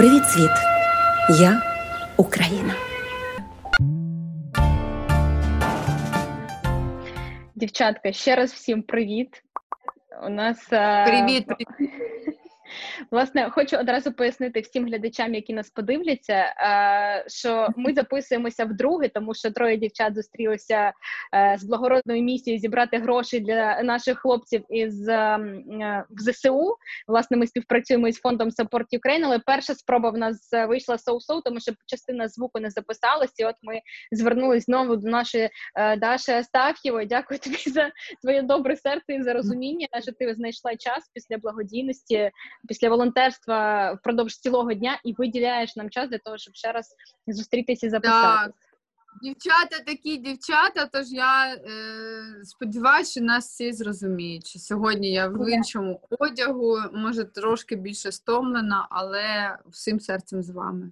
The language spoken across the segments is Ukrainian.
Привіт, світ! Я Україна. Дівчатка, ще раз всім привіт. У нас е, Привіт, привіт. Власне, хочу одразу пояснити всім глядачам, які нас подивляться, е, що ми записуємося вдруге, тому що троє дівчат зустрілися е, з благородною місією зібрати гроші для наших хлопців із е, в ЗСУ. Власне, ми співпрацюємо із фондом Support Ukraine, але перша спроба в нас вийшла соу-соу, тому що частина звуку не записалась. І от ми звернулись знову до нашої Даші Астаф'євої. Дякую тобі за твоє добре серце і за розуміння, що ти знайшла час після благодійності після волонтерства впродовж цілого дня і виділяєш нам час для того, щоб ще раз зустрітися і записати. Так. Дівчата такі дівчата, тож я е, сподіваюся, що нас всі зрозуміють. що Сьогодні я в іншому одягу, може трошки більше стомлена, але всім серцем з вами.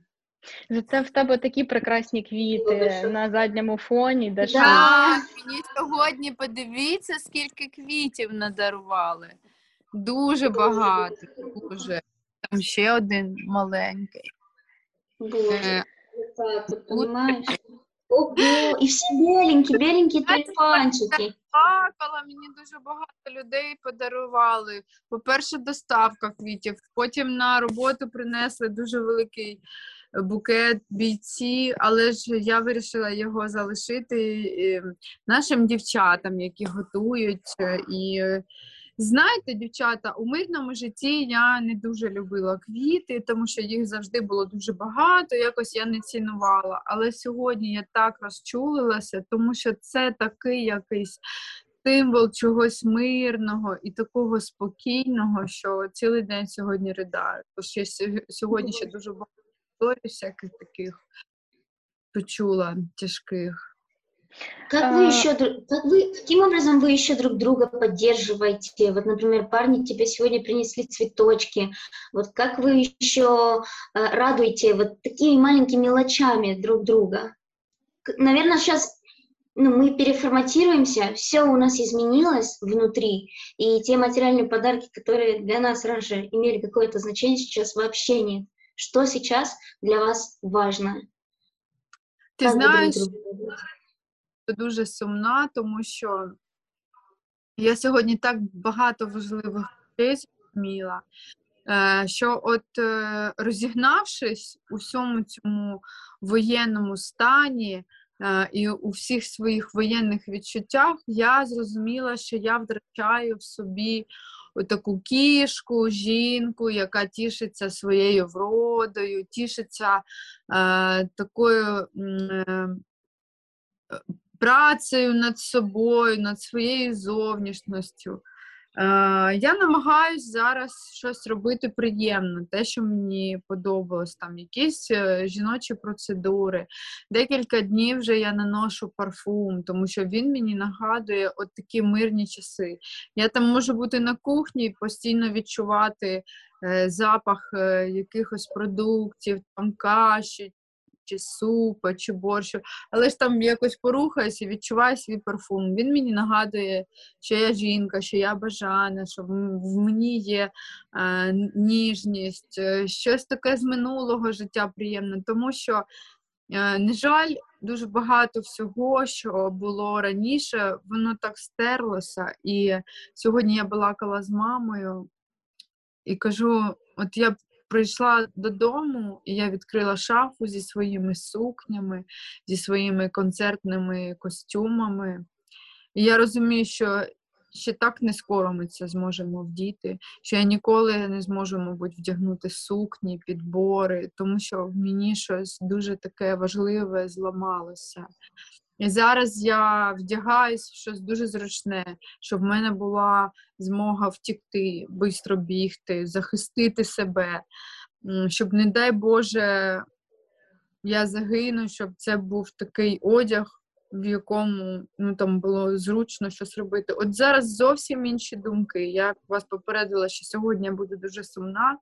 Це в тебе такі прекрасні квіти на задньому фоні. Так, мені сьогодні подивіться, скільки квітів надарували. Дуже багато. Дуже. Там ще один маленький. Боже, так, понимаешь? Ого, і всі беленькі, беленькі тюльпанчики. Плакала, мені дуже багато людей подарували. По-перше, доставка квітів, потім на роботу принесли дуже великий букет бійці, але ж я вирішила його залишити ем, нашим дівчатам, які готують і. Знаєте, дівчата, у мирному житті я не дуже любила квіти, тому що їх завжди було дуже багато, якось я не цінувала. Але сьогодні я так розчулилася, тому що це такий якийсь символ чогось мирного і такого спокійного, що цілий день сьогодні ридаю. Тож я сьогодні ще дуже багато історій всяких таких почула тяжких. Как вы еще, как вы, каким образом вы еще друг друга поддерживаете? Вот, например, парни тебе сегодня принесли цветочки. Вот как вы еще э, радуете вот такими маленькими мелочами друг друга? Наверное, сейчас ну, мы переформатируемся, все у нас изменилось внутри, и те материальные подарки, которые для нас раньше имели какое-то значение, сейчас вообще нет. Что сейчас для вас важно? Ты как знаешь, дуже сумна, тому що я сьогодні так багато важливих речей зрозуміла, е, що от е, розігнавшись у всьому цьому воєнному стані е, і у всіх своїх воєнних відчуттях, я зрозуміла, що я втрачаю в собі таку кішку, жінку, яка тішиться своєю вродою, тішиться такою. Працею над собою, над своєю зовнішністю. Е, я намагаюся зараз щось робити приємне, те, що мені подобалось, там якісь е, жіночі процедури. Декілька днів вже я наношу парфум, тому що він мені нагадує от такі мирні часи. Я там можу бути на кухні і постійно відчувати е, запах якихось продуктів, там каші, чи супа, чи борщу, але ж там якось порухаюся і відчуваю свій парфум. Він мені нагадує, що я жінка, що я бажана, що в мені є е, ніжність, е, щось таке з минулого життя приємне, тому що, е, на жаль, дуже багато всього, що було раніше, воно так стерлося. І сьогодні я балакала з мамою і кажу: от я б прийшла додому, і я відкрила шафу зі своїми сукнями, зі своїми концертними костюмами. І я розумію, що ще так не скоро ми це зможемо вдіти, що я ніколи не зможу, мабуть, вдягнути сукні, підбори, тому що в мені щось дуже таке важливе зламалося. І зараз я вдягаюсь в щось дуже зручне, щоб в мене була змога втікти, швидко бігти, захистити себе, щоб, не дай Боже, я загину, щоб це був такий одяг, в якому ну, там було зручно щось робити. От зараз зовсім інші думки. Я вас попередила, що сьогодні я буду дуже сумна.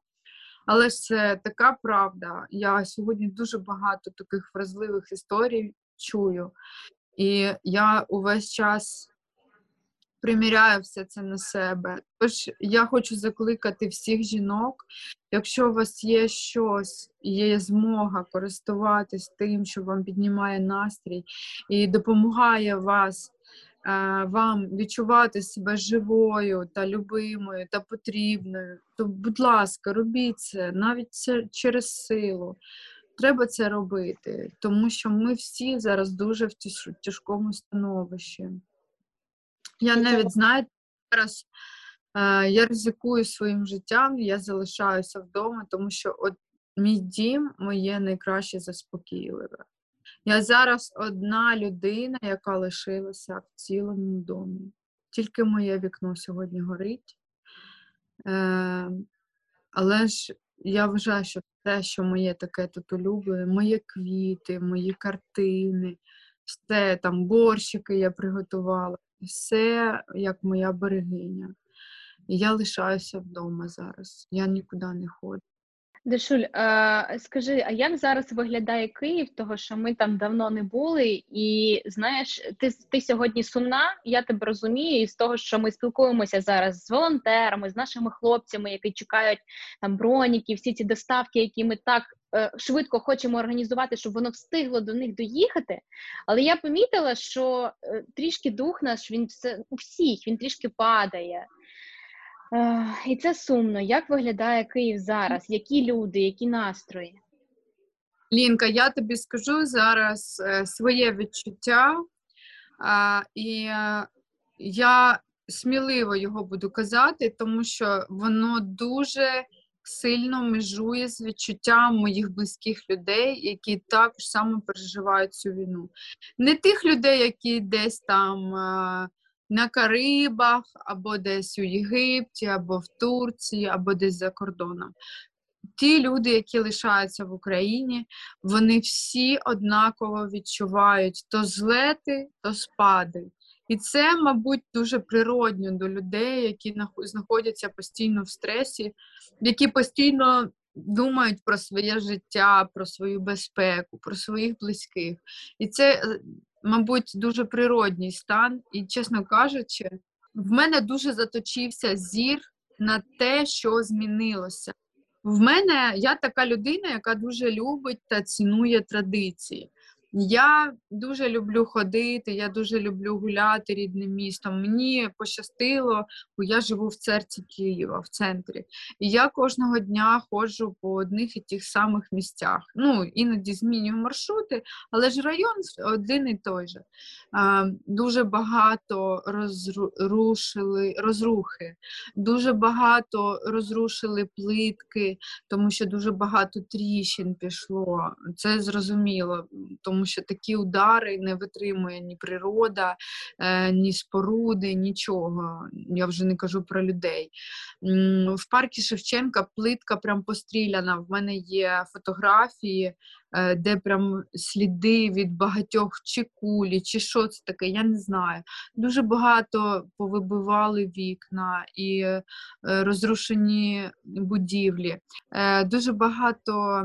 Але ж це така правда. Я сьогодні дуже багато таких вразливих історій чую. І я увесь час приміряю все це на себе. Тож я хочу закликати всіх жінок, якщо у вас є щось, є змога користуватись тим, що вам піднімає настрій і допомагає вас. е, Вам відчувати себе живою та любимою та потрібною, то, будь ласка, робіть це навіть через силу. Треба це робити, тому що ми всі зараз дуже в тяжкому становищі. Я навіть знаєте, зараз е, я ризикую своїм життям, я залишаюся вдома, тому що от мій дім моє найкраще заспокійливе. Я зараз одна людина, яка лишилася в цілому домі. Тільки моє вікно сьогодні горить. Е, але ж я вважаю, що те, що моє таке тут улюблене, мої квіти, мої картини, все там борщики я приготувала, все як моя берегиня. Я лишаюся вдома зараз. Я нікуди не ходжу. Дашуль, а, скажи, а як зараз виглядає Київ, того що ми там давно не були, і знаєш, ти, ти сьогодні сумна, я тебе розумію, і з того, що ми спілкуємося зараз з волонтерами, з нашими хлопцями, які чекають там броніки, всі ці доставки, які ми так е, швидко хочемо організувати, щоб воно встигло до них доїхати. Але я помітила, що е, трішки дух наш він все у всіх, він трішки падає. І це сумно. Як виглядає Київ зараз? Які люди, які настрої? Лінка, я тобі скажу зараз е, своє відчуття, і е, я сміливо його буду казати, тому що воно дуже сильно межує з відчуттям моїх близьких людей, які також само переживають цю війну. Не тих людей, які десь там е, на Карибах, або десь у Єгипті, або в Турції, або десь за кордоном. Ті люди, які лишаються в Україні, вони всі однаково відчувають то злети, то спади. І це, мабуть, дуже природньо до людей, які знаходяться постійно в стресі, які постійно думають про своє життя, про свою безпеку, про своїх близьких. І це, е, мабуть, дуже природній стан. І, чесно кажучи, в мене дуже заточився зір на те, що змінилося. В мене я така людина, яка дуже любить та цінує традиції. Я дуже люблю ходити, я дуже люблю гуляти рідним містом. Мені пощастило, бо я живу в серці Києва, в центрі. І я кожного дня ходжу по одних і тих самих місцях. Ну, іноді змінюю маршрути, але ж район один і той же. Дуже багато розрушили розрухи, дуже багато розрушили плитки, тому що дуже багато тріщин пішло. Це зрозуміло, тому що такі удари не витримує ні природа, е, ні споруди, нічого. Я вже не кажу про людей. В парку Шевченка плитка прям постріляна. В мене є фотографії, де прям сліди від багатьох чи кулі, чи що це таке, я не знаю. Дуже багато повибивали вікна і е, розрушені будівлі. Е, Дуже багато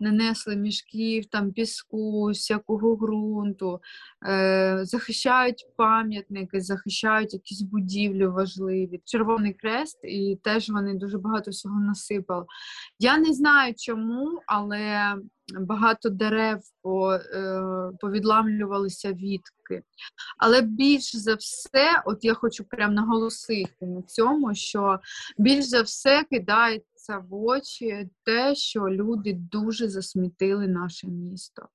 нанесли мішків, там піску, всякого ґрунту, е, захищають пам'ятники, захищають якісь будівлі важливі. Червоний крест, і теж вони дуже багато всього насипали. Я не знаю чому, але багато дерев е, повідламлювалися вітки. Але більш за все, от я хочу прям наголосити на цьому, що більш за все кидається в очі те, що люди дуже засмітили наше місто.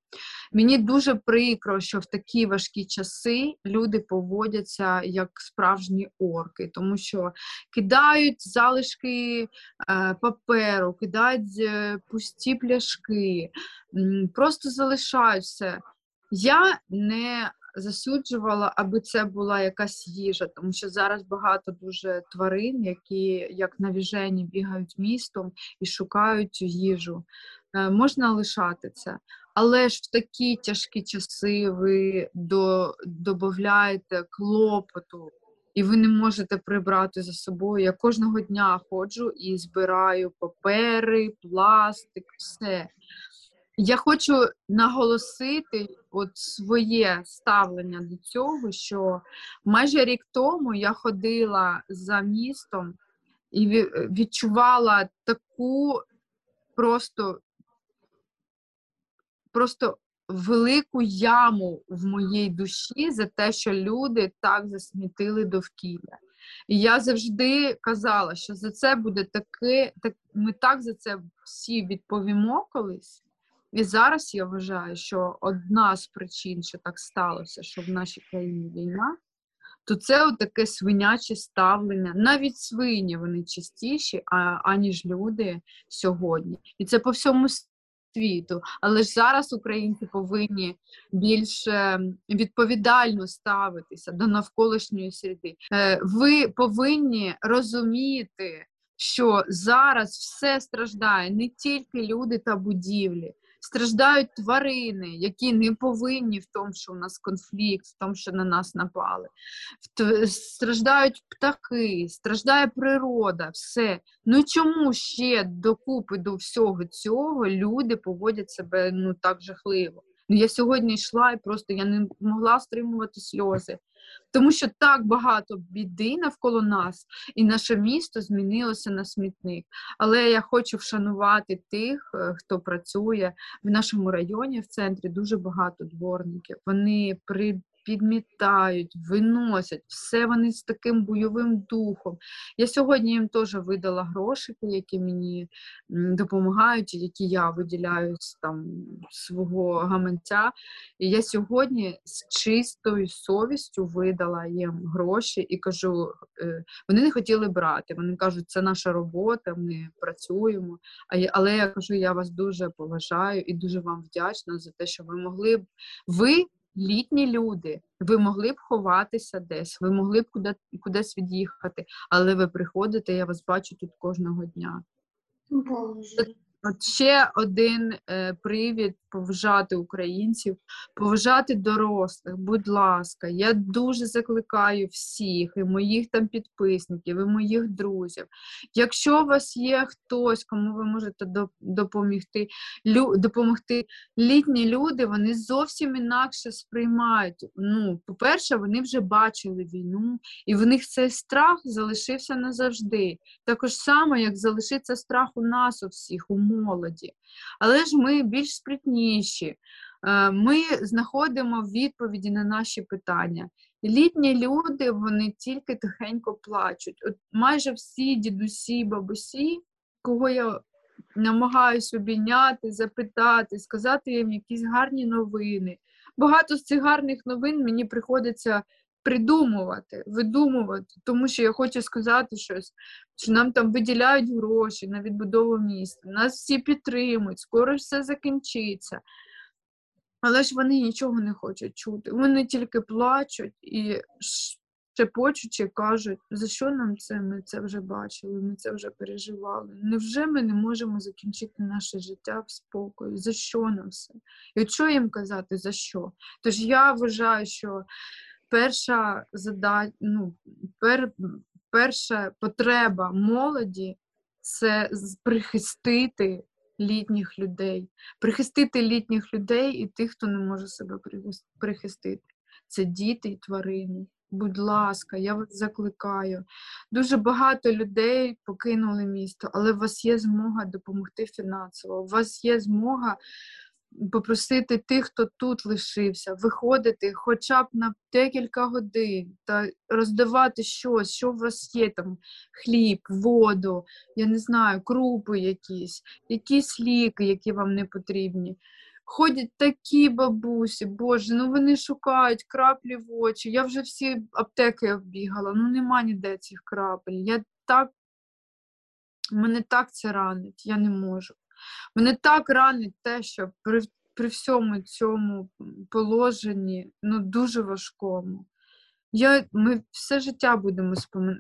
Мені дуже прикро, що в такі важкі часи люди поводяться як справжні орки, тому що кидають залишки е, паперу, кидають е, пусті пляшки, просто залишають все. Я не засуджувала, аби це була якась їжа, тому що зараз багато дуже тварин, які як навіжені бігають містом і шукають їжу. Е, Можна лишати це. Але ж в такі тяжкі часи ви до, додаєте клопоту, і ви не можете прибрати за собою. Я кожного дня ходжу і збираю папери, пластик, все. Я хочу наголосити от своє ставлення до цього, що майже рік тому я ходила за містом і відчувала таку просто, просто велику яму в моїй душі за те, що люди так засмітили довкілля. І я завжди казала, що за це буде таке, так ми так за це всі відповімо колись. І зараз я вважаю, що одна з причин, що так сталося, що в нашій країні війна, то це таке свиняче ставлення. Навіть свині вони частіші, а, аніж люди сьогодні. І це по всьому світу. Але ж зараз українці повинні більш відповідально ставитися до навколишньої середи. Е, ви повинні розуміти, що зараз все страждає не тільки люди та будівлі страждають тварини, які не повинні в тому, що у нас конфлікт, в тому, що на нас напали. Страждають птахи, страждає природа, все. Ну чому ще докупи до всього цього люди поводять себе ну так жахливо? Ну я сьогодні йшла і просто я не могла стримувати сльози тому що так багато біди навколо нас, і наше місто змінилося на смітник. Але я хочу вшанувати тих, е, хто працює в нашому районі в центрі. Дуже багато дворників. Вони при підмітають, виносять, все вони з таким бойовим духом. Я сьогодні їм теж видала грошики, які мені допомагають, які я виділяю з там свого гаманця. І я сьогодні з чистою совістю видала їм гроші і кажу, е, вони не хотіли брати. Вони кажуть, це наша робота, ми працюємо. Але я кажу, я вас дуже поважаю і дуже вам вдячна за те, що ви могли б ви літні люди, ви могли б ховатися десь, ви могли б куди, кудись від'їхати, але ви приходите, я вас бачу тут кожного дня. Боже. От ще один е, привід поважати українців, поважати дорослих, будь ласка, я дуже закликаю всіх, і моїх там підписників, і моїх друзів. Якщо у вас є хтось, кому ви можете допомогти, лю, допомогти, літні люди вони зовсім інакше сприймають. Ну, По-перше, вони вже бачили війну, і в них цей страх залишився назавжди. Також само, як залишиться страх у нас у всіх. у молоді. Але ж ми більш спритніші, е, ми знаходимо відповіді на наші питання. Літні люди вони тільки тихенько плачуть. От майже всі дідусі, бабусі, кого я намагаюся обійняти, запитати, сказати їм якісь гарні новини. Багато з цих гарних новин мені приходиться придумувати, видумувати, тому що я хочу сказати щось, що нам там виділяють гроші на відбудову міста, нас всі підтримують, скоро все закінчиться. Але ж вони нічого не хочуть чути. Вони тільки плачуть і шепочучи кажуть, за що нам це? Ми це вже бачили, ми це вже переживали. Невже ми не можемо закінчити наше життя в спокої? За що нам все? І що їм казати, за що? Тож я вважаю, що перша задача, ну, пер, перша потреба молоді це прихистити літніх людей, прихистити літніх людей і тих, хто не може себе прихистити. Це діти і тварини. Будь ласка, я вас закликаю. Дуже багато людей покинули місто, але у вас є змога допомогти фінансово. У вас є змога попросити тих, хто тут лишився, виходити хоча б на декілька годин та роздавати щось, що у вас є там хліб, воду, я не знаю, крупи якісь, якісь ліки, які вам не потрібні. Ходять такі бабусі, боже, ну вони шукають краплі в очі. Я вже всі аптеки оббігала, ну нема ніде цих крапель. Я так, Мене так це ранить, я не можу. Мене так ранить те, що при при всьому цьому положенні, ну дуже важкому. Я, Ми все життя будемо спомин...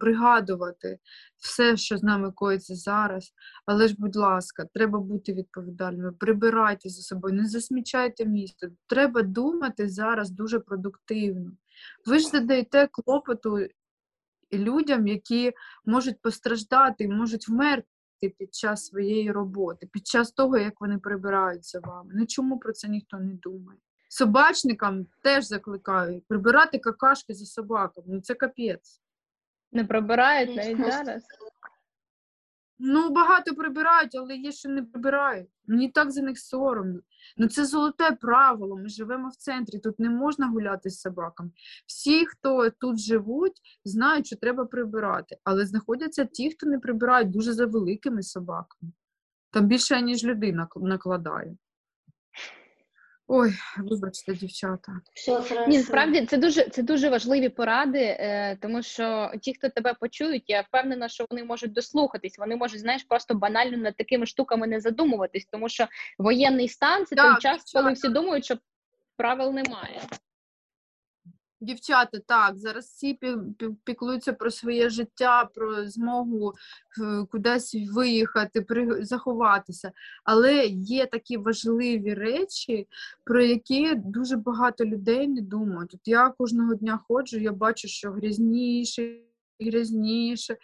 пригадувати все, що з нами коїться зараз. Але ж, будь ласка, треба бути відповідальними. Прибирайте за собою, не засмічайте місто. Треба думати зараз дуже продуктивно. Ви ж задаєте клопоту людям, які можуть постраждати, можуть вмерти. Під час своєї роботи, під час того, як вони прибирають за вами. Ну чому про це ніхто не думає? Собачникам теж закликаю прибирати какашки за собаками. Ну це капець. Не прибирають навіть зараз. Ну, багато прибирають, але є, що не прибирають. Мені так за них соромно. Ну це золоте правило. Ми живемо в центрі. Тут не можна гуляти з собаками. Всі, хто тут живуть, знають, що треба прибирати. Але знаходяться ті, хто не прибирають дуже за великими собаками. Там більше, ніж людина накладає. Ой, вибачте, дівчата. Все. Ні, справді це дуже це дуже важливі поради, е, тому що ті, хто тебе почують, я впевнена, що вони можуть дослухатись. Вони можуть, знаєш, просто банально над такими штуками не задумуватись, тому що воєнний стан це той час, час, коли всі думають, що правил немає. Дівчата, так, зараз всі пі- пі- піклуються про своє життя, про змогу е, кудись виїхати, заховатися. Але є такі важливі речі, про які дуже багато людей не думають. От я кожного дня ходжу, я бачу, що грязніше. Грязніше.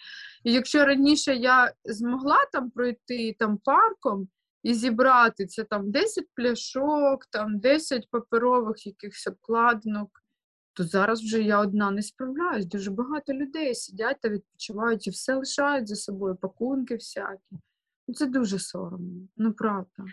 І якщо раніше я змогла там пройти там парком і зібрати це там 10 пляшок, там 10 паперових якихось обкладинок, то зараз вже я одна не справляюсь. Дуже багато людей сидять та відпочивають і все лишають за собою, пакунки всякі. Ну, Це дуже соромно, ну правда.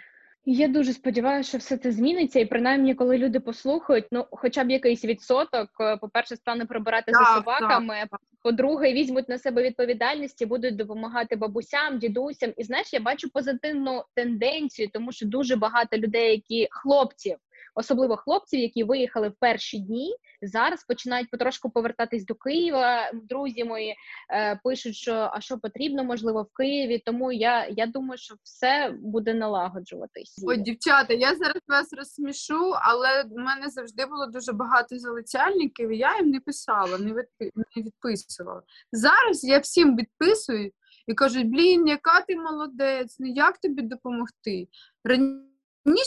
Я дуже сподіваюся, що все це зміниться, і принаймні, коли люди послухають, ну хоча б якийсь відсоток, е, по-перше, стане прибирати за Так, собаками. По-друге, візьмуть на себе відповідальність і будуть допомагати бабусям, дідусям. І знаєш, я бачу позитивну тенденцію, тому що дуже багато людей, які хлопців, особливо хлопців, які виїхали в перші дні, зараз починають потрошку повертатись до Києва. Друзі мої е, пишуть, що а що потрібно, можливо, в Києві. Тому я, я думаю, що все буде налагоджуватись. Ой, дівчата, я зараз вас розсмішу, але в мене завжди було дуже багато залицяльників, і я їм не писала, не, відпи- не відписувала. Зараз я всім відписую і кажуть, блін, яка ти молодець, ну як тобі допомогти? Раніше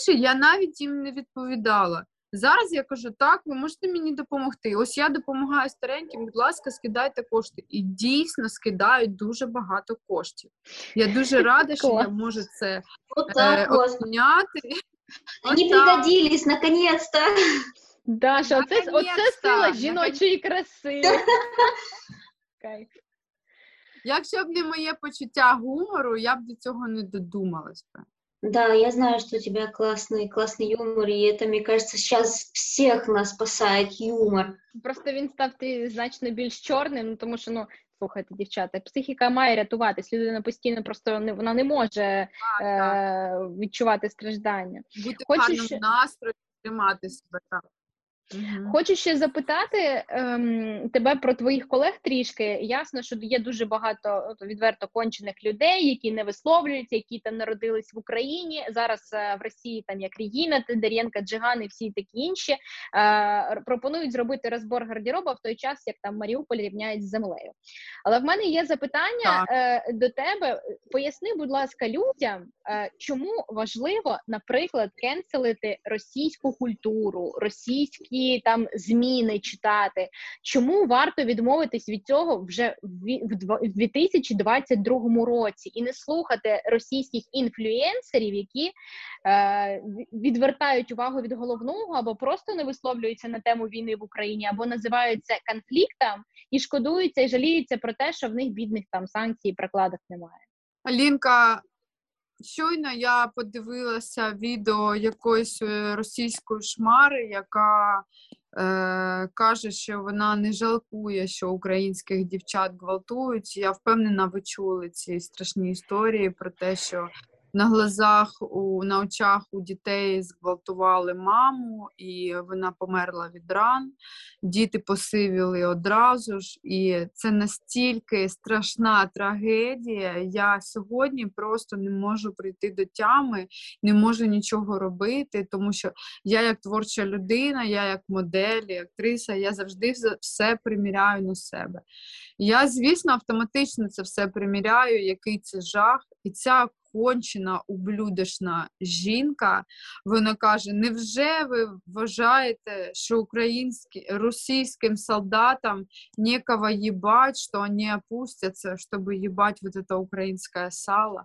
я навіть їм не відповідала. Зараз я кажу, так, ви можете мені допомогти. Ось я допомагаю стареньким, будь ласка, скидайте кошти. І дійсно скидають дуже багато коштів. Я дуже рада, що я можу це е, обміняти. Они Отак. пригодились, наконец-то. Даша, оце, оце сила жіночої краси. Кайф. Якщо б не моє почуття гумору, я б до цього не додумалась. Да, я знаю, что у тебя классный, классный юмор, и это, мне кажется, сейчас всех нас спасает юмор. Просто він став ти значно більш чорним, ну, тому що ну. Слухайте, дівчата, психіка має рятуватись. Людина постійно просто не вона не може Так, так. е, відчувати страждання. Бути в хочу гарному ще- настрої, тримати себе так. Мгм. Хочу ще запитати ем, тебе про твоїх колег трішки. Ясно, що є дуже багато відверто кончених людей, які не висловлюються, які там народились в Україні. Зараз е, в Росії там як Регіна, Тендерєнка, Джиган і всі такі інші е, пропонують зробити розбор гардероба в той час, як там Маріуполь рівняють з землею. Але в мене є запитання е, до тебе. Поясни, будь ласка, людям, е, чому важливо, наприклад, кенселити російську культуру, російські там зміни читати. Чому варто відмовитись від цього вже в ві- в дво- в 2022 році і не слухати російських інфлюенсерів, які е, відвертають увагу від головного або просто не висловлюються на тему війни в Україні, або називають це конфліктом і шкодуються і жаліються про те, що в них бідних там санкцій і прокладок немає. Алінка, щойно я подивилася відео якоїсь е, російської шмари, яка е, каже, що вона не жалкує, що українських дівчат гвалтують. Я впевнена, ви чули ці страшні історії про те, що на глазах у на очах у дітей зґвалтували маму, і вона померла від ран. Діти посивіли одразу ж, і це настільки страшна трагедія. Я сьогодні просто не можу прийти до тями, не можу нічого робити, тому що я як творча людина, я як модель, і актриса, я завжди все приміряю на себе. Я, звісно, автоматично це все приміряю, який це жах, і ця кончена ублюдочна жінка. Вона каже: Невже ви вважаєте, що українські російським солдатам некого їбать, що вони опустяться, щоб їбать вот это українське сало?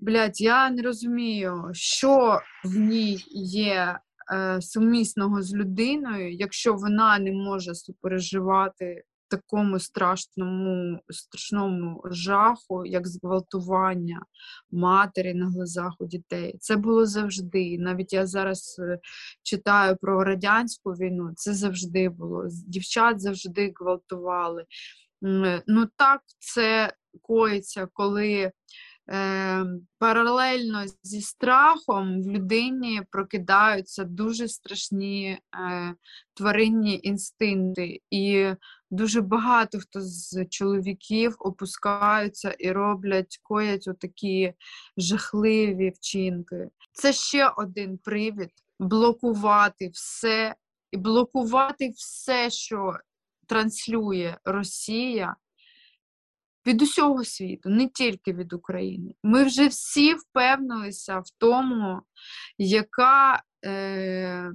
Блять, я не розумію, що в ній є е, сумісного з людиною, якщо вона не може супереживати такому страшному страшному жаху, як зґвалтування матері на глазах у дітей. Це було завжди. Навіть я зараз е, читаю про радянську війну, це завжди було. Дівчат завжди гвалтували. Ну так це коїться, коли е, паралельно зі страхом в людині прокидаються дуже страшні е, тваринні інстинкти, і дуже багато хто з чоловіків опускаються і роблять, коять отакі жахливі вчинки. Це ще один привід блокувати все і блокувати все, що транслює Росія від усього світу, не тільки від України. Ми вже всі впевнилися в тому, яка е,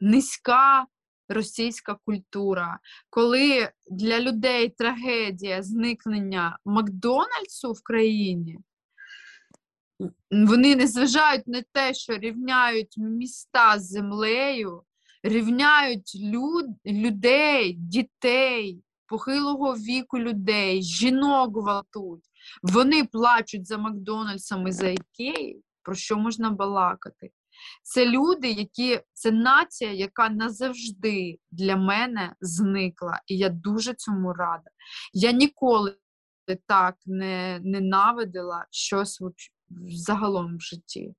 низька російська культура, коли для людей трагедія зникнення Макдональдсу в країні. Вони не зважають на те, що рівняють міста з землею, рівняють люд, людей, дітей, похилого віку людей, жінок гвалтують. Вони плачуть за Макдональдсом і за Ікеї, про що можна балакати? Це люди, які це нація, яка назавжди для мене зникла. І я дуже цьому рада. Я ніколи так не ненавидила щось загалом в житті.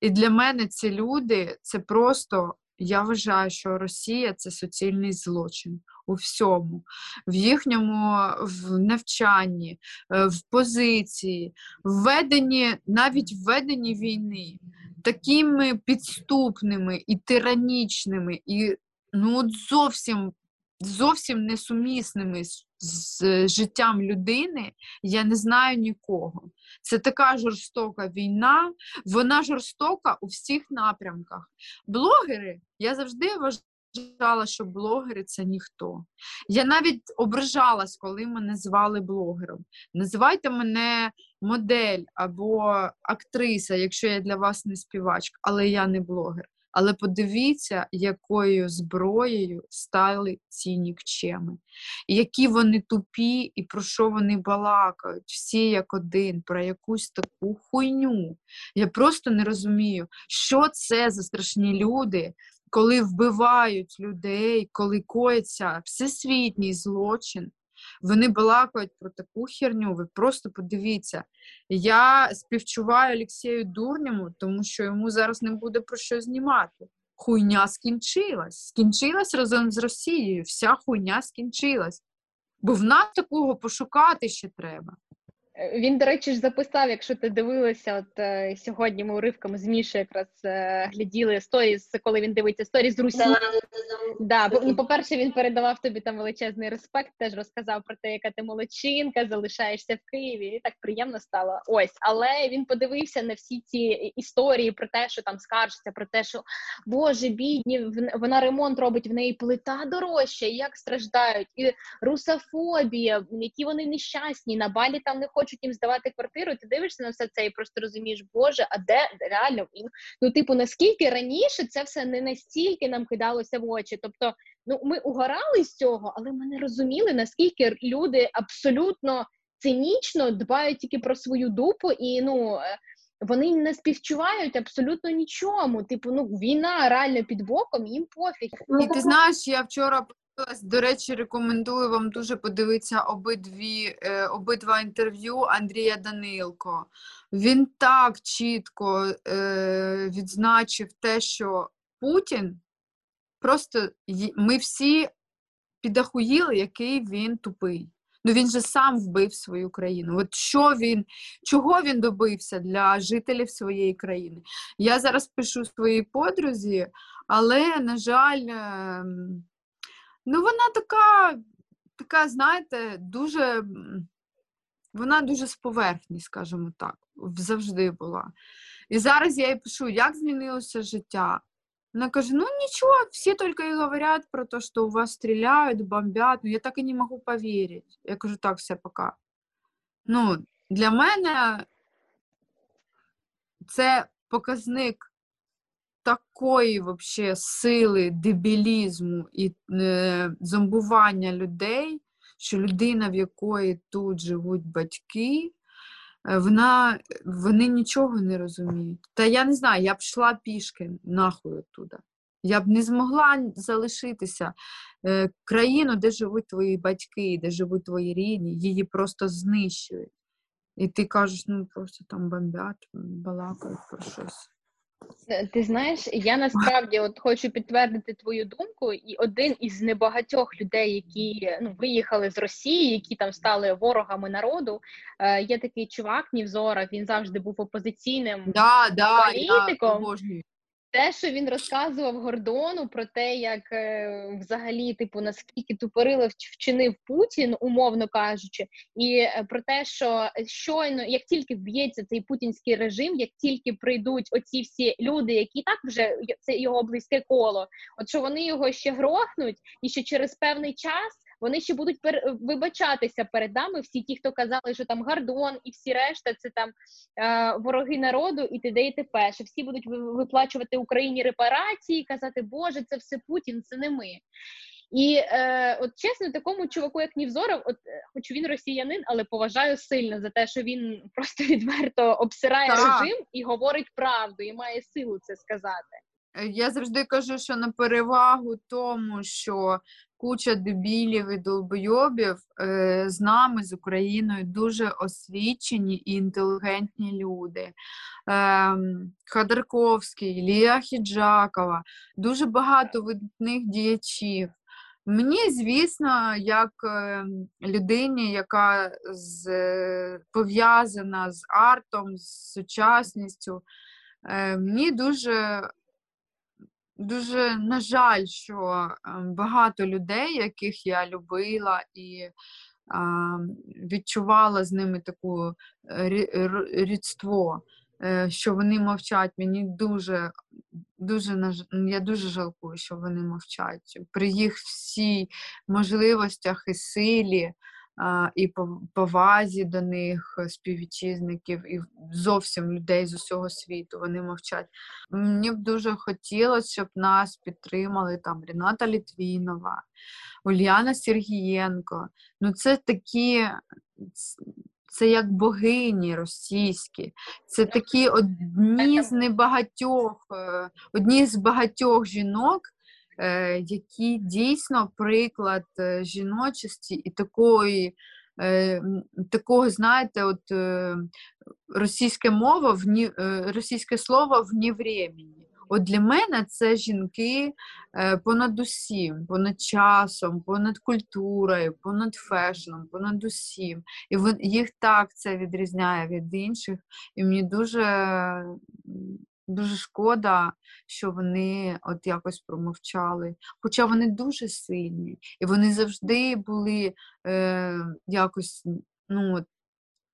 І для мене ці люди це просто я вважаю, що Росія це суцільний злочин у всьому, в їхньому в навчанні, е, в позиції, введенні, навіть введенні війни, такими підступними і тиранічними, і ну от зовсім зовсім несумісними з, з життям людини, я не знаю нікого. Це така жорстока війна, вона жорстока у всіх напрямках. Блогери, я завжди вважала, що блогери це ніхто. Я навіть ображалась, коли мене звали блогером. Називайте мене модель або актриса, якщо я для вас не співачка, але я не блогер. Але подивіться, якою зброєю стали ці нікчеми, які вони тупі і про що вони балакають, всі як один, про якусь таку хуйню. Я просто не розумію, що це за страшні люди, коли вбивають людей, коли коїться всесвітній злочин. Вони балакають про таку херню. Ви просто подивіться. Я співчуваю Олексію Дурньому, тому що йому зараз не буде про що знімати. Хуйня скінчилась. Скінчилась разом з Росією. Вся хуйня скінчилась. Бо в нас такого пошукати ще треба. Е, він, до речі, ж записав, якщо ти дивилася, от е, сьогодні ми уривками з Міші якраз е, гляділи сторіс, коли він дивиться сторіс з Русі. Да, да, да. Ну, по-перше, він передавав тобі там величезний респект, теж розказав про те, яка ти молодчинка, залишаєшся в Києві. І так приємно стало. Ось, але він подивився на всі ці історії про те, що там скаржиться, про те, що Боже, бідні, вона ремонт робить в неї плита дорожча, як страждають, і русофобія, які вони нещасні, на балі там не хочуть хочуть їм здавати квартиру, ти дивишся на все це і просто розумієш, Боже, а де реально ну, типу, наскільки раніше це все не настільки нам кидалося в очі? Тобто, ну ми угорали з цього, але ми не розуміли, наскільки люди абсолютно цинічно дбають тільки про свою дупу і ну. Е, вони не співчувають абсолютно нічому. Типу, ну війна реально під боком, їм пофіг. І ти знаєш, я вчора до речі, рекомендую вам дуже подивитися обидві, е, обидва інтерв'ю Андрія Данилко. Він так чітко е, відзначив те, що Путін просто ми всі підахуїли, який він тупий. Ну він же сам вбив свою країну. От що він, чого він добився для жителів своєї країни? Я зараз пишу своїй подрузі, але, на жаль, ем, Ну, вона така, така, знаєте, дуже вона дуже з поверхні, скажімо так, завжди була. І зараз я їй пишу, як змінилося життя. Вона каже: ну нічого, всі тільки і говорять про те, що у вас стріляють, бомбять. Ну, я так і не можу повірити. Я кажу, так, все пока. Ну, для мене це показник такої вообще сили, дебілізму і е, зомбування людей, що людина, в якої тут живуть батьки, е, вона, вони нічого не розуміють. Та я не знаю, я б йшла пішки нахуй оттуда. Я б не змогла залишитися. Е, країну, де живуть твої батьки, де живуть твої рідні, її просто знищують. І ти кажеш, ну просто там бомбять, балакають про щось. Е, ти знаєш, я насправді от хочу підтвердити твою думку, і один із небагатьох людей, які ну виїхали з Росії, які там стали ворогами народу. Е, Є такий чувак, Нівзора, він завжди був опозиційним да, да, політиком. Я те, що він розказував Гордону про те, як е, взагалі, типу, наскільки тупорило вчинив Путін, умовно кажучи, і е, про те, що щойно, як тільки вб'ється цей путінський режим, як тільки прийдуть оці всі люди, які так вже це його близьке коло, от що вони його ще грохнуть, і що через певний час вони ще будуть пер... вибачатися перед нами. Всі ті, хто казали, що там Гардон і всі решта, це там е, вороги народу, і т.д. і т.п. що всі будуть виплачувати Україні репарації, казати, Боже, це все Путін, це не ми. І е, от чесно, такому чуваку, як Нівзоров, от е, хоч він росіянин, але поважаю сильно за те, що він просто відверто обсирає так. режим і говорить правду, і має силу це сказати. Е, я завжди кажу, що на перевагу тому, що куча дебілів і долбойобів е, з нами, з Україною, дуже освічені і інтелігентні люди. Е, Ходорковський, Лія Хіджакова, дуже багато видатних діячів. Мені, звісно, як е, людині, яка з, пов'язана з артом, з сучасністю, е, мені дуже Дуже на жаль, що ем, багато людей, яких я любила і відчувала з ними таку е, рідство, е, що вони мовчать. Мені дуже, дуже я дуже жалкую, що вони мовчать. При їх всій можливостях і силі і повазі до них е, співвітчизників і зовсім людей з усього світу. Вони мовчать. Мені б дуже хотілося, щоб нас підтримали там Ріната Літвінова, Ульяна Сергієнко. Ну, це такі. Це як богині російські, це такі одні з небагатьох, е, одні з багатьох жінок, які дійсно приклад е, жіночості і такої, е, такого, знаєте, от російське мова в російське слово вні времени. От для мене це жінки понад усім, понад часом, понад культурою, понад фешном, понад усім. І їх так це відрізняє від інших. І мені дуже Дуже шкода, що вони от якось промовчали. Хоча вони дуже сильні, і вони завжди були е, якось ну,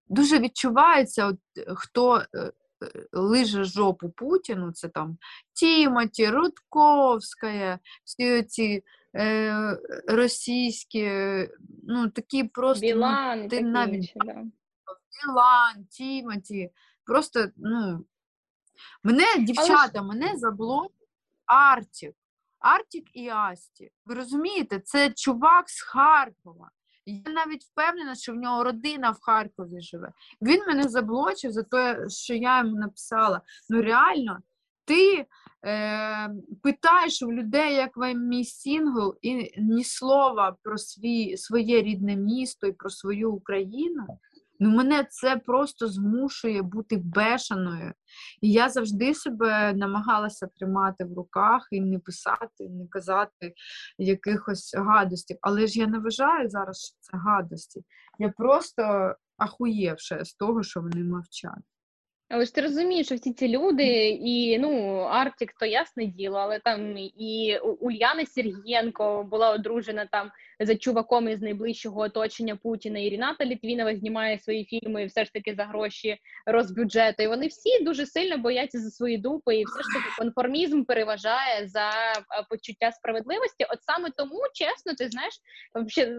дуже відчувається, от, хто е, лиже жопу Путіну, це там Тімоті, Рудковська, всі ці е, російські, ну такі просто ну, Білан, ну, ти навіть да. Білан, Тімоті, просто ну. Мене, дівчата, Але... мене заблок Артік. Артік і Асті. Ви розумієте, це чувак з Харкова. Я навіть впевнена, що в нього родина в Харкові живе. Він мене заблочив за те, що я йому написала. Ну реально, ти е, питаєш у людей, як вам мій сингл, і ні слова про свій, своє рідне місто і про свою Україну. Ну, мене це просто змушує бути бешеною. І я завжди себе намагалася тримати в руках і не писати, не казати якихось гадостей. Але ж я не вважаю зараз, що це гадості. Я просто ахуєвша з того, що вони мовчать. Але ж ти розумієш, що всі ці люди, і ну Артік, то ясне діло, але там і Ульяна Сергієнко була одружена там за чуваком із найближчого оточення Путіна, і Ріната Літвінова знімає свої фільми все ж таки за гроші розбюджету. І вони всі дуже сильно бояться за свої дупи, і все ж таки конформізм переважає за почуття справедливості. От саме тому, чесно, ти знаєш,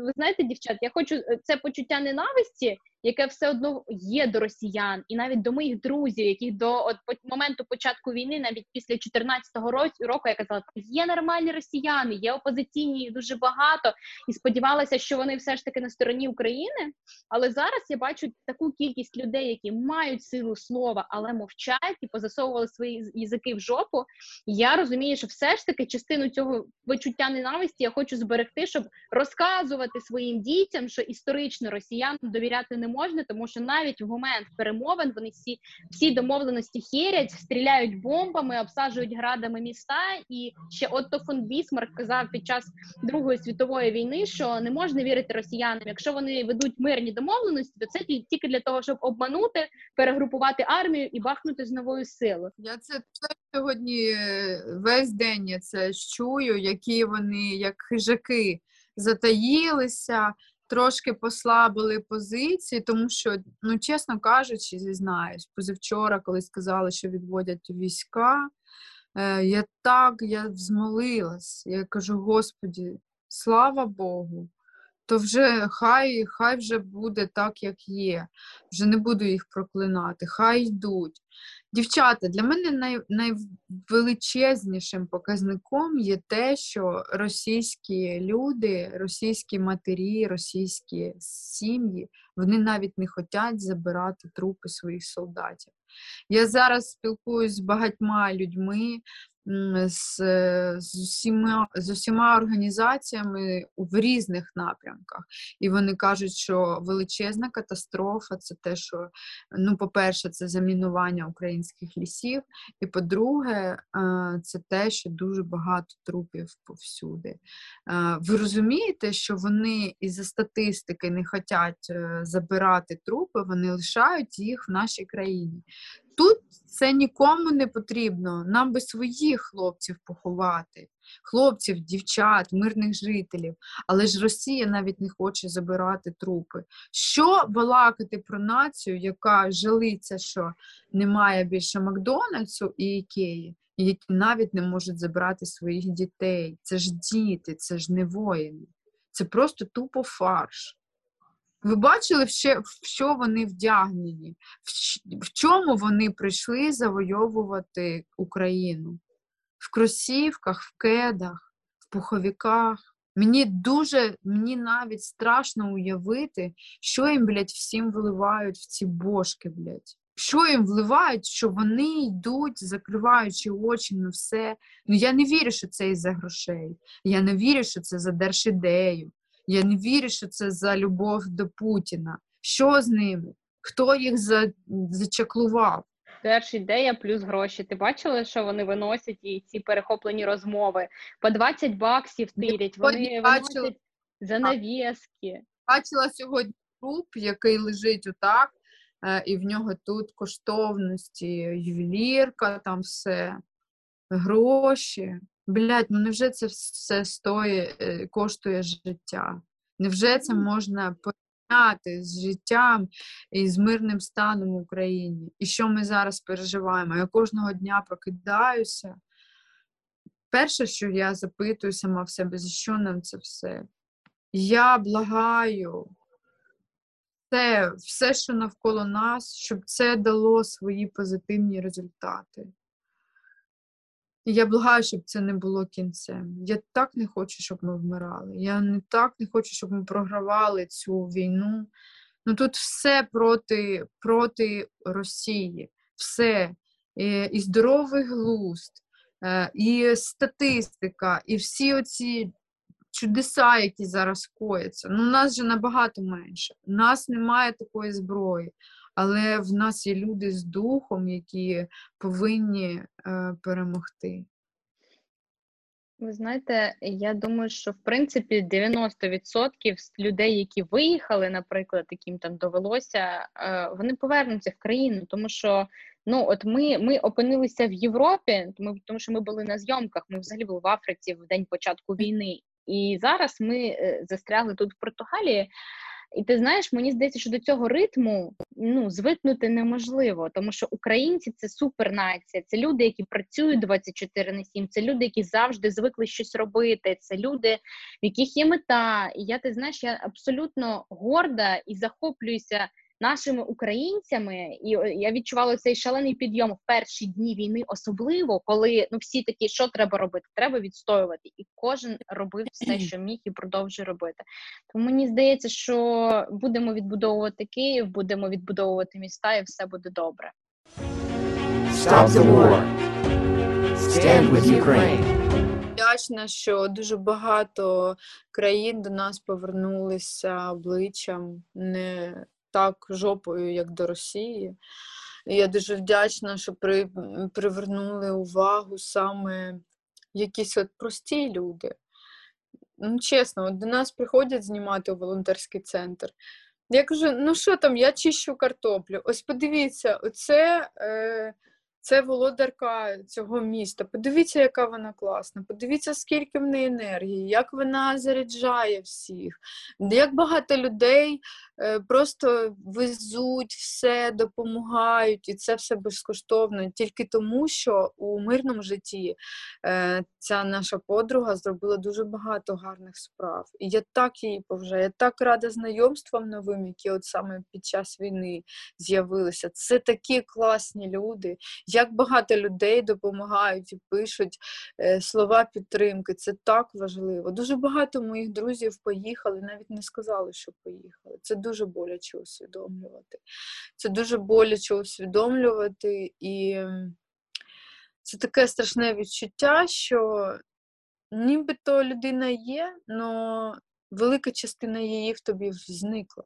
ви знаєте, дівчат, я хочу це почуття ненависті яке все одно є до росіян, і навіть до моїх друзів, які до от моменту початку війни, навіть після 14-го року, я казала, є нормальні росіяни, є опозиційні дуже багато, і сподівалася, що вони все ж таки на стороні України. Але зараз я бачу таку кількість людей, які мають силу слова, але мовчать і позасовували свої язики в жопу. Я розумію, що все ж таки частину цього почуття ненависті я хочу зберегти, щоб розказувати своїм дітям, що історично росіянам довіряти не можна, тому що навіть в момент перемовин вони всі всі домовленості хірять, стріляють бомбами, обсаджують градами міста. І ще Отто фон Бісмарк казав під час Другої світової війни, що не можна вірити росіянам. Якщо вони ведуть мирні домовленості, то це тільки для того, щоб обманути, перегрупувати армію і бахнути з новою силою. Я це сьогодні е, весь день я це чую, які вони як хижаки затаїлися трошки послабили позиції, тому що, ну, чесно кажучи, зізнаюсь, позавчора, коли сказали, що відводять війська, е, я так я взмолилась. Я кажу, Господі, слава Богу, то вже хай хай вже буде так, як є. Вже не буду їх проклинати, хай йдуть. Дівчата, для мене най, найвеличезнішим показником є те, що російські люди, російські матері, російські сім'ї, вони навіть не хочуть забирати трупи своїх солдатів. Я зараз спілкуюсь з багатьма людьми, з з, усіма з усіма організаціями в різних напрямках. І вони кажуть, що величезна катастрофа це те, що, ну, по-перше, це замінування українських лісів, і по-друге, це те, що дуже багато трупів повсюди. Ви розумієте, що вони із-за статистики не хочуть е, забирати трупи, вони лишають їх в нашій країні. Тут це нікому не потрібно. Нам би своїх хлопців поховати, хлопців, дівчат, мирних жителів. Але ж Росія навіть не хоче забирати трупи. Що балакати про націю, яка жалиться, що немає більше Макдональдсу і Ікеї, які навіть не можуть забрати своїх дітей? Це ж діти, це ж не воїни. Це просто тупо фарш. Ви бачили, в що вони вдягнені, в чому вони прийшли завойовувати Україну? В кросівках, в кедах, в пуховиках. Мені дуже, мені навіть страшно уявити, що їм, блядь, всім вливають в ці бошки, блядь. Що їм вливають, що вони йдуть, закриваючи очі на все. Ну я не вірю, що це із-за грошей. Я не вірю, що це за держідею. Я не вірю, що це за любов до Путіна. Що з ними? Хто їх за... зачаклував? Ідея плюс гроші. Ти бачила, що вони виносять і ці перехоплені розмови? По 20 баксів тирять, вони виносять занавіски. Бачила сьогодні труп, який лежить отак, е, і в нього тут коштовності, ювелірка, там все, гроші. Блять, ну невже це все стоїть, е, коштує життя? Невже це можна порівняти з життям і з мирним станом в Україні? І що ми зараз переживаємо? Я кожного дня прокидаюся. Перше, що я запитую сама в себе, за що нам це все? Я благаю все, все, що навколо нас, щоб це дало свої позитивні результати. І я благаю, щоб це не було кінцем. Я так не хочу, щоб ми вмирали. Я не так не хочу, щоб ми програвали цю війну. Ну тут все проти проти Росії, все. І, здоровий глузд, е, і статистика, і всі оці чудеса, які зараз кояться. Ну, нас же набагато менше. У нас немає такої зброї але в нас є люди з духом, які повинні е, перемогти. Ви знаєте, я думаю, що в принципі 90% людей, які виїхали, наприклад, яким там довелося, е, вони повернуться в країну, тому що Ну, от ми ми опинилися в Європі, тому, тому що ми були на зйомках. Ми взагалі були в Африці в день початку війни, і зараз ми е, застрягли тут в Португалії. І ти знаєш, мені здається, що до цього ритму ну звикнути неможливо, тому що українці це супернація, це люди, які працюють 24 на 7, це люди, які завжди звикли щось робити. Це люди, в яких є мета. І я ти знаєш, я абсолютно горда і захоплююся нашими українцями, і я відчувала цей шалений підйом в перші дні війни, особливо коли ну всі такі, що треба робити, треба відстоювати, і кожен робив все, що міг, і продовжує робити. Тому мені здається, що будемо відбудовувати Київ, будемо відбудовувати міста, і все буде добре. Stop the war. Stand with Ukraine. Вдячна, що дуже багато країн до нас повернулися обличчям не так жопою, як до Росії. І я дуже вдячна, що при, привернули увагу саме якісь от прості люди. Ну, чесно, от до нас приходять знімати у волонтерський центр. Я кажу: ну що там, я чищу картоплю. Ось подивіться, оце. Е, це володарка цього міста. Подивіться, яка вона класна. Подивіться, скільки в неї енергії, як вона заряджає всіх, як багато людей е, просто везуть все, допомагають, і це все безкоштовно. Тільки тому, що у мирному житті е, ця наша подруга зробила дуже багато гарних справ. І я так її поважаю, я так рада знайомствам новим, які от саме під час війни з'явилися. Це такі класні люди як багато людей допомагають і пишуть е, слова підтримки. Це так важливо. Дуже багато моїх друзів поїхали, навіть не сказали, що поїхали. Це дуже боляче усвідомлювати. Це дуже боляче усвідомлювати, і це таке страшне відчуття, що нібито людина є, але велика частина її в тобі зникла.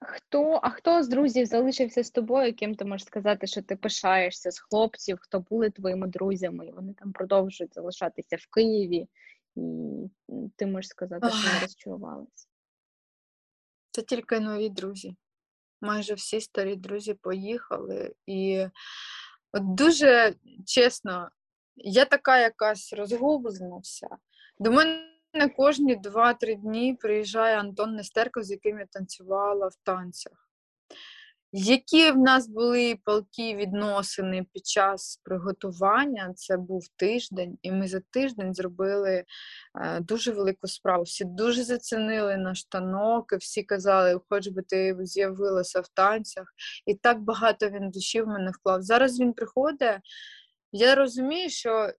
Хто, а хто з друзів залишився з тобою, яким ти можеш сказати, що ти пишаєшся з хлопців, хто були твоїми друзями, і вони там продовжують залишатися в Києві, і ти можеш сказати, що не розчарувалися? Це тільки нові друзі. Майже всі старі друзі поїхали. І от дуже чесно, я така якась розгублена вся. До мене мене кожні 2-3 дні приїжджає Антон Нестерко, з яким я танцювала в танцях. Які в нас були палкі відносини під час приготування, це був тиждень, і ми за тиждень зробили е, дуже велику справу. Всі дуже зацінили наш танок, і всі казали, хоч би ти з'явилася в танцях. І так багато він душі в мене вклав. Зараз він приходить. Я розумію, що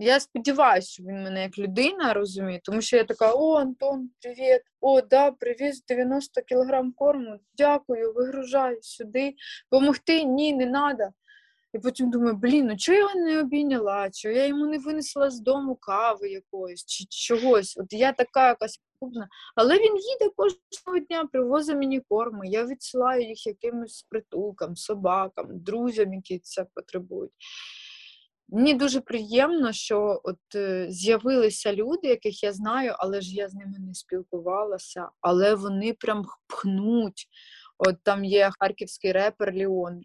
я сподіваюся, що він мене як людина розуміє, тому що я така: о, Антон, привіт! О, да, привіз 90 кілограм корму. Дякую, вигружай сюди. Помогти? Ні, не треба. І потім думаю, блін, ну чого я його не обійняла, чого я йому не винесла з дому кави якоїсь чи чогось. От я така якась крупна. Але він їде кожного дня, привозить мені корми. Я відсилаю їх якимось притулкам, собакам, друзям, які це потребують. Мені дуже приємно, що от е, з'явилися люди, яких я знаю, але ж я з ними не спілкувалася, але вони прям пхнуть. От там є харківський репер Ліон.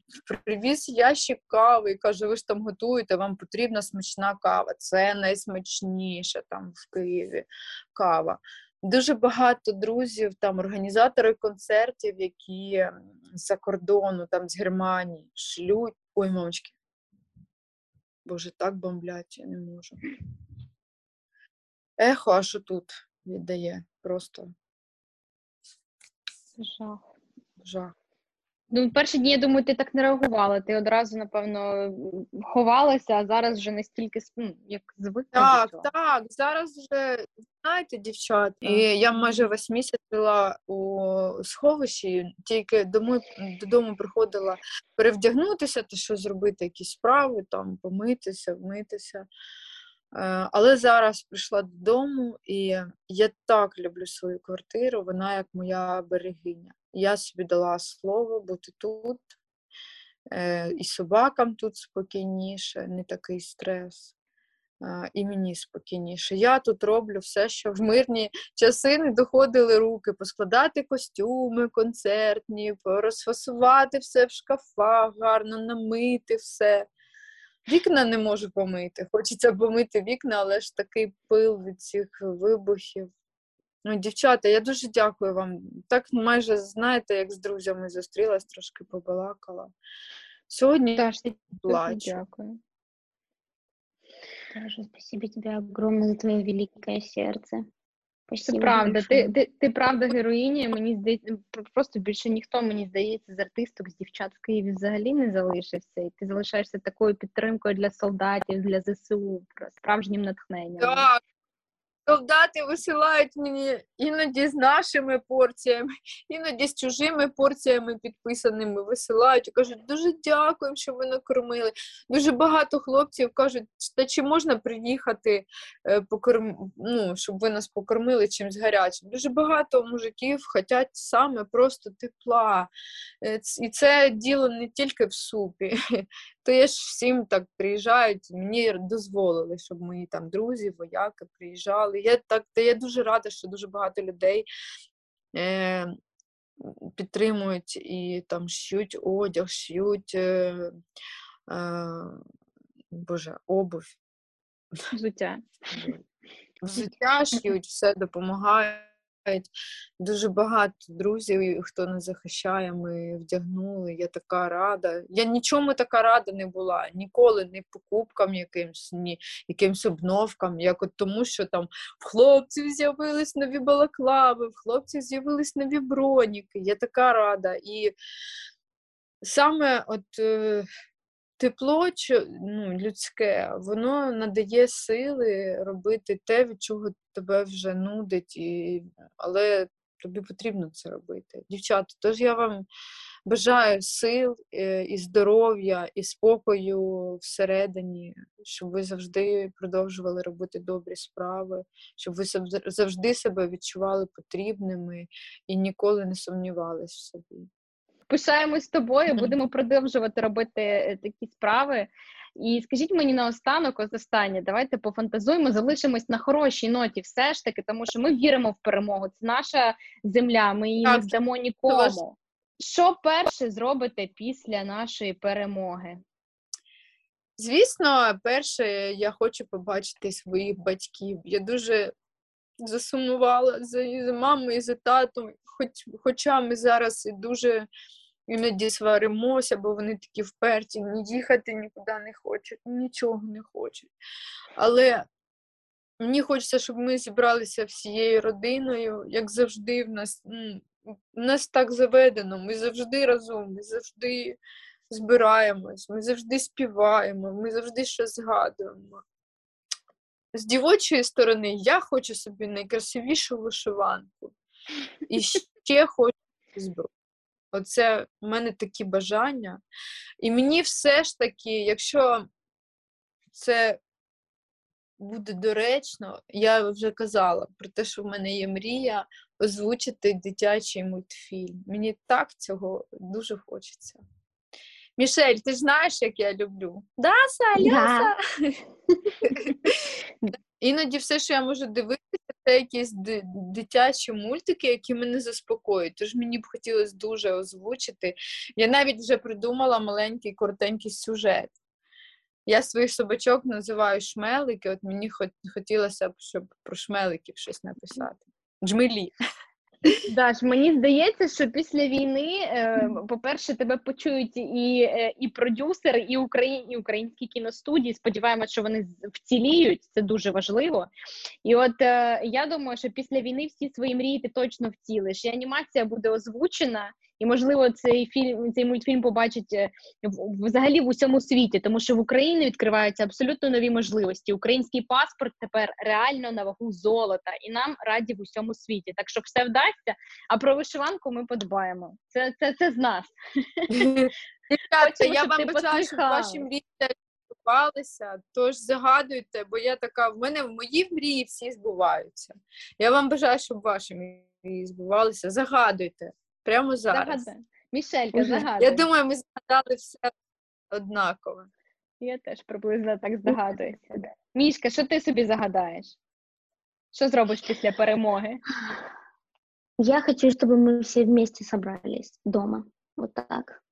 Привіз ящик кави і каже: ви ж там готуєте, вам потрібна смачна кава. Це найсмачніша там в Києві кава. Дуже багато друзів, там організатори концертів, які за кордону, там з Германії, шлють. Ой, мамочки, Боже, так бомблять, я не можу. Ехо, а що тут віддає? Просто жах. жах. Ну, перші дні, я думаю, ти так не реагувала. Ти одразу, напевно, ховалася, а зараз вже настільки ну, як звикла. Так, до так. Зараз вже знаєте, дівчат, і я майже весь місяць жила у сховищі, тільки дому, додому приходила перевдягнутися, то що зробити якісь справи, там помитися, вмитися. Е, але зараз прийшла додому, і я так люблю свою квартиру, вона як моя берегиня. Я собі дала слово бути тут, е, і собакам тут спокійніше, не такий стрес. і мені спокійніше. Я тут роблю все, що в мирні часи не доходили руки, поскладати костюми концертні, розфасувати все в шкафах, гарно намити все. Вікна не можу помити. Хочеться помити вікна, але ж такий пил від цих вибухів. Ну, дівчата, я дуже дякую вам. Так майже знаєте, як з друзями зустрілась, трошки побалакала. Сьогодні Даш, я плачу. дякую. Тоже спасибо тебе огромное за твое великое сердце. Це правда. Ти, ти, ти правда героїня. Мені здається, просто більше ніхто, мені здається, з артисток, з дівчат в Києві взагалі не залишився. І ти залишаєшся такою підтримкою для солдатів, для ЗСУ, справжнім натхненням. Так. Солдати висилають мені іноді з нашими порціями, іноді з чужими порціями підписаними висилають і кажуть, дуже дякуємо, що ви накормили. Дуже багато хлопців кажуть, та чи можна приїхати, е, покорм... ну, щоб ви нас покормили чимось гарячим. Дуже багато мужиків хочуть саме просто тепла. Е, І це діло не тільки в супі. То я ж всім так приїжджають, мені дозволили, щоб мої там друзі, вояки приїжджали. Я так, та я дуже рада, що дуже багато людей е, підтримують і там шьють одяг, шьють е, е, Боже, обувь, Взуття. взуття шьють, все допомагають. Дуже багато друзів, хто нас захищає, ми вдягнули. Я така рада. Я нічому така рада не була. Ніколи ні покупкам якимсь, ні якимсь обновкам. Як от тому, що там в хлопців з'явились нові балаклави, в хлопців з'явились нові броніки. Я така рада. І саме от е, тепло ну, людське, воно надає сили робити те, від чого тебе вже нудить, і... але тобі потрібно це робити. Дівчата, тож я вам бажаю сил е, і здоров'я, і спокою всередині, щоб ви завжди продовжували робити добрі справи, щоб ви завжди себе відчували потрібними і ніколи не сумнівались в собі. Пишаємось тобою, будемо продовжувати робити е, такі справи. І скажіть мені наостанок, ось останнє, давайте пофантазуємо, залишимось на хорошій ноті, все ж таки, тому що ми віримо в перемогу. Це наша земля, ми її не здамо нікому. Що перше зробите після нашої перемоги? Звісно, перше, я хочу побачити своїх батьків. Я дуже засумувала за, за мамою, і за татом, хоч, хоча ми зараз і дуже іноді сваримося, бо вони такі вперті, ні їхати нікуди не хочуть, нічого не хочуть. Але мені хочеться, щоб ми зібралися всією родиною, як завжди, в нас, в нас так заведено, ми завжди разом, ми завжди збираємось, ми завжди співаємо, ми завжди щось згадуємо. З дівочої сторони я хочу собі найкрасивішу вишиванку. І ще хочу зброю. Оце в мене такі бажання. І мені все ж таки, якщо це буде доречно, я вже казала про те, що в мене є мрія озвучити дитячий мультфільм. Мені так цього дуже хочеться. Мішель, ти знаєш, як я люблю? Да, Саляса? Іноді все, що я можу дивитися, це якісь ди- дитячі мультики, які мене заспокоюють. Тож мені б хотілося дуже озвучити. Я навіть вже придумала маленький коротенький сюжет. Я своїх собачок називаю шмелики, от мені хот- хотілося б, щоб про шмеликів щось написати. Джмелі. Даш, мені здається, що після війни, е, по-перше, тебе почують і, е, і продюсери, і, Украї... і українські кіностудії. Сподіваємося, що вони вціліють. Це дуже важливо. І от е, я думаю, що після війни всі свої мрії ти точно втілиш. І анімація буде озвучена, і можливо, цей фільм, цей мультфільм побачить е, взагалі в усьому світі, тому що в Україні відкриваються абсолютно нові можливості. Український паспорт тепер реально на вагу золота, і нам раді в усьому світі. Так що все вдасться. А про вишиванку ми подбаємо. Це це, це з нас. Дівчата, я вам бажаю, щоб ваші мрії збувалися, тож загадуйте, бо я така, в мене в мої мрії всі збуваються. Я вам бажаю, щоб ваші мрії збувалися. Загадуйте прямо зараз. Загадай. Мішелька, Мгм. загадуй. Я думаю, ми згадали все однаково. Я теж приблизно так здогадуюся. Мішка, що ти собі загадаєш? Що зробиш після перемоги? Я хочу, чтобы мы все вместе собрались дома. Вот так.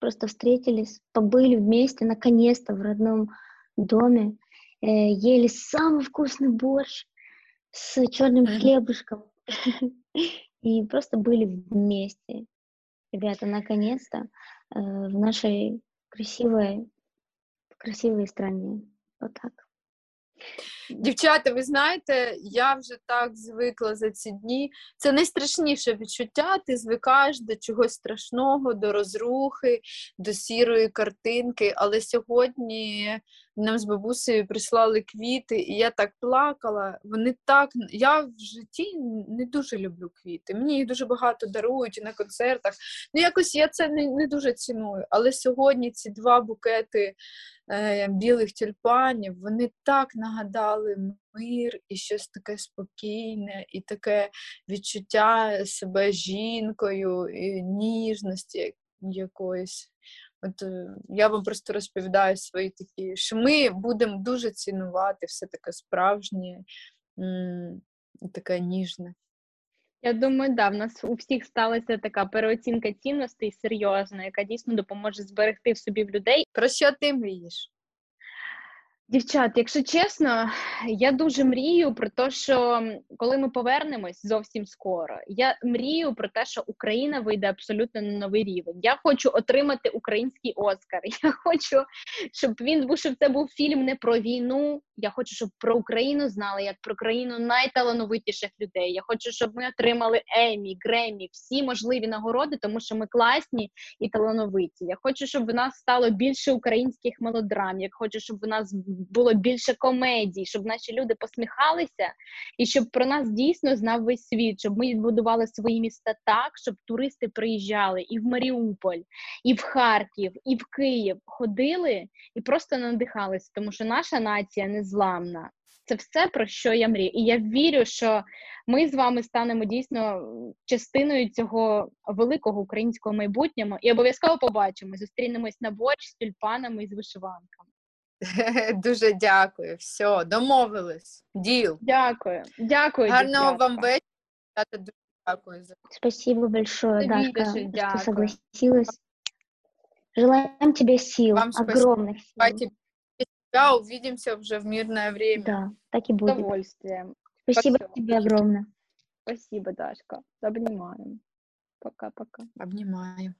Просто встретились, побыли вместе, наконец-то, в родном доме. э, ели самый вкусный борщ с черным Мгм. хлебушком. И просто были вместе. Ребята, наконец-то э, в нашей красивой, красивой стране. Вот так. Дівчата, ви знаєте, я вже так звикла за ці дні. Це найстрашніше відчуття. Ти звикаєш до чогось страшного, до розрухи, до сірої картинки. Але сьогодні нам з бабусею прислали квіти, і я так плакала. Вони так. Я в житті не дуже люблю квіти. Мені їх дуже багато дарують і на концертах. Ну, якось я це не, не дуже ціную. Але сьогодні ці два букети е, білих тюльпанів, вони так нагадали мир і щось таке спокійне, і таке відчуття себе жінкою, і ніжності якоїсь. От е, я вам просто розповідаю свої такі, що ми будемо дуже цінувати все таке справжнє, таке ніжне. Я думаю, да, в нас у всіх сталася така переоцінка цінностей серйозна, яка дійсно допоможе зберегти в собі в людей Про що ти мрієш? Дівчат, якщо чесно, я дуже мрію про те, що коли ми повернемось зовсім скоро, я мрію про те, що Україна вийде абсолютно на новий рівень. Я хочу отримати український Оскар. Я хочу, щоб він був, щоб це був фільм не про війну. Я хочу, щоб про Україну знали як про країну найталановитіших людей. Я хочу, щоб ми отримали Емі, Гремі, всі можливі нагороди, тому що ми класні і талановиті. Я хочу, щоб в нас стало більше українських мелодрам. Я хочу, щоб в нас було більше комедій, щоб наші люди посміхалися, і щоб про нас дійсно знав весь світ, щоб ми відбудували свої міста так, щоб туристи приїжджали і в Маріуполь, і в Харків, і в Київ ходили і просто надихалися, тому що наша нація незламна. Це все про що я мрію. І я вірю, що ми з вами станемо дійсно частиною цього великого українського майбутнього і обов'язково побачимо. Зустрінемось на борщ з тюльпанами і з вишиванками. Дуже дякую. Все, домовились. Діл. Дякую, дякую. Гарного дівчатка. вам вечора. Дуже дякую за Спасибо большое, Тобі Дашка, дуже что дякую. согласилась. Желаем тебе сил, Вам спасибо. огромных сил. Давайте тебя увидимся уже в мирное время. Да, так и будет. удовольствием. Спасибо Спасибо. тебе огромное. Спасибо, Дашка. Обнимаем. Пока-пока. Обнимаю.